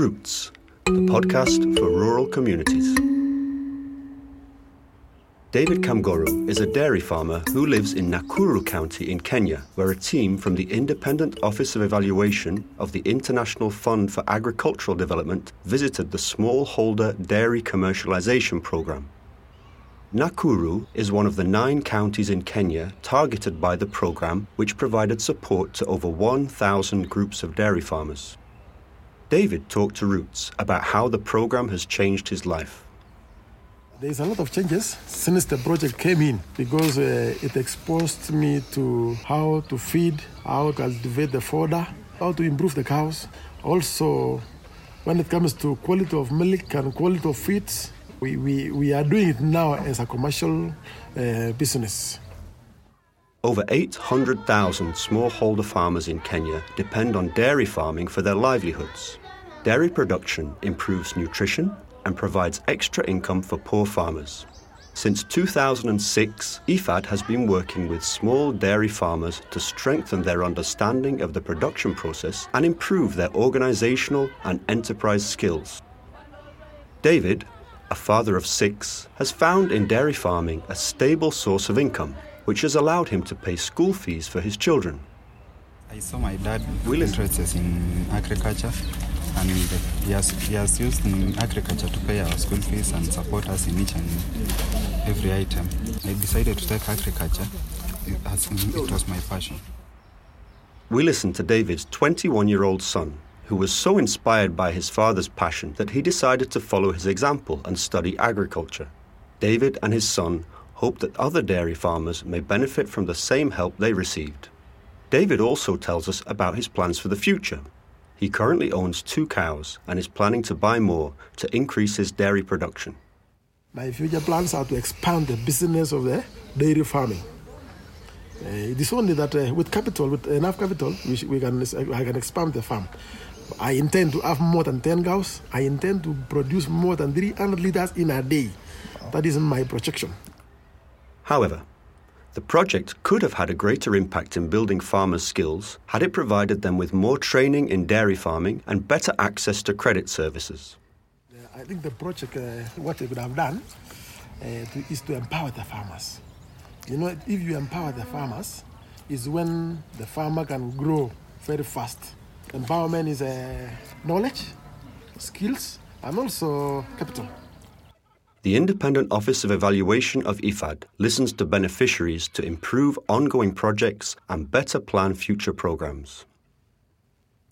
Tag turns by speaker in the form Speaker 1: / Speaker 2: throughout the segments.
Speaker 1: Roots, the podcast for rural communities. David Kamgoro is a dairy farmer who lives in Nakuru County in Kenya, where a team from the Independent Office of Evaluation of the International Fund for Agricultural Development visited the Smallholder Dairy Commercialization Program. Nakuru is one of the nine counties in Kenya targeted by the program, which provided support to over 1,000 groups of dairy farmers. David talked to Roots about how the program has changed his life.
Speaker 2: There's a lot of changes since the project came in because uh, it exposed me to how to feed, how to cultivate the fodder, how to improve the cows. Also, when it comes to quality of milk and quality of feeds, we, we, we are doing it now as a commercial uh, business.
Speaker 1: Over 800,000 smallholder farmers in Kenya depend on dairy farming for their livelihoods. Dairy production improves nutrition, and provides extra income for poor farmers. Since 2006, IFAD has been working with small dairy farmers to strengthen their understanding of the production process and improve their organizational and enterprise skills. David, a father of six, has found in dairy farming a stable source of income, which has allowed him to pay school fees for his children.
Speaker 3: I saw my dad really interested in agriculture and he has, he has used agriculture to pay our school fees and support us in each and every item. I decided to take agriculture as it was my passion.
Speaker 1: We listened to David's 21 year old son, who was so inspired by his father's passion that he decided to follow his example and study agriculture. David and his son hope that other dairy farmers may benefit from the same help they received. David also tells us about his plans for the future he currently owns two cows and is planning to buy more to increase his dairy production.
Speaker 2: My future plans are to expand the business of the dairy farming. Uh, it is only that uh, with capital, with enough capital, we, sh- we can, I can expand the farm. I intend to have more than 10 cows. I intend to produce more than 300 liters in a day. That is my projection.
Speaker 1: However, the project could have had a greater impact in building farmers' skills had it provided them with more training in dairy farming and better access to credit services.
Speaker 2: I think the project, uh, what they could have done, uh, to, is to empower the farmers. You know, if you empower the farmers, is when the farmer can grow very fast. Empowerment is uh, knowledge, skills, and also capital.
Speaker 1: The Independent Office of Evaluation of IFAD listens to beneficiaries to improve ongoing projects and better plan future programs.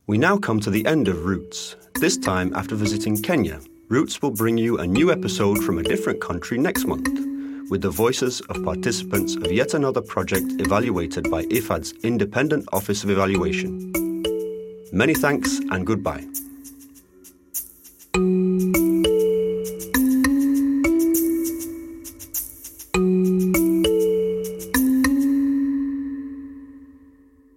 Speaker 1: We now come to the end of Roots, this time after visiting Kenya. Roots will bring you a new episode from a different country next month, with the voices of participants of yet another project evaluated by IFAD's Independent Office of Evaluation. Many thanks and goodbye.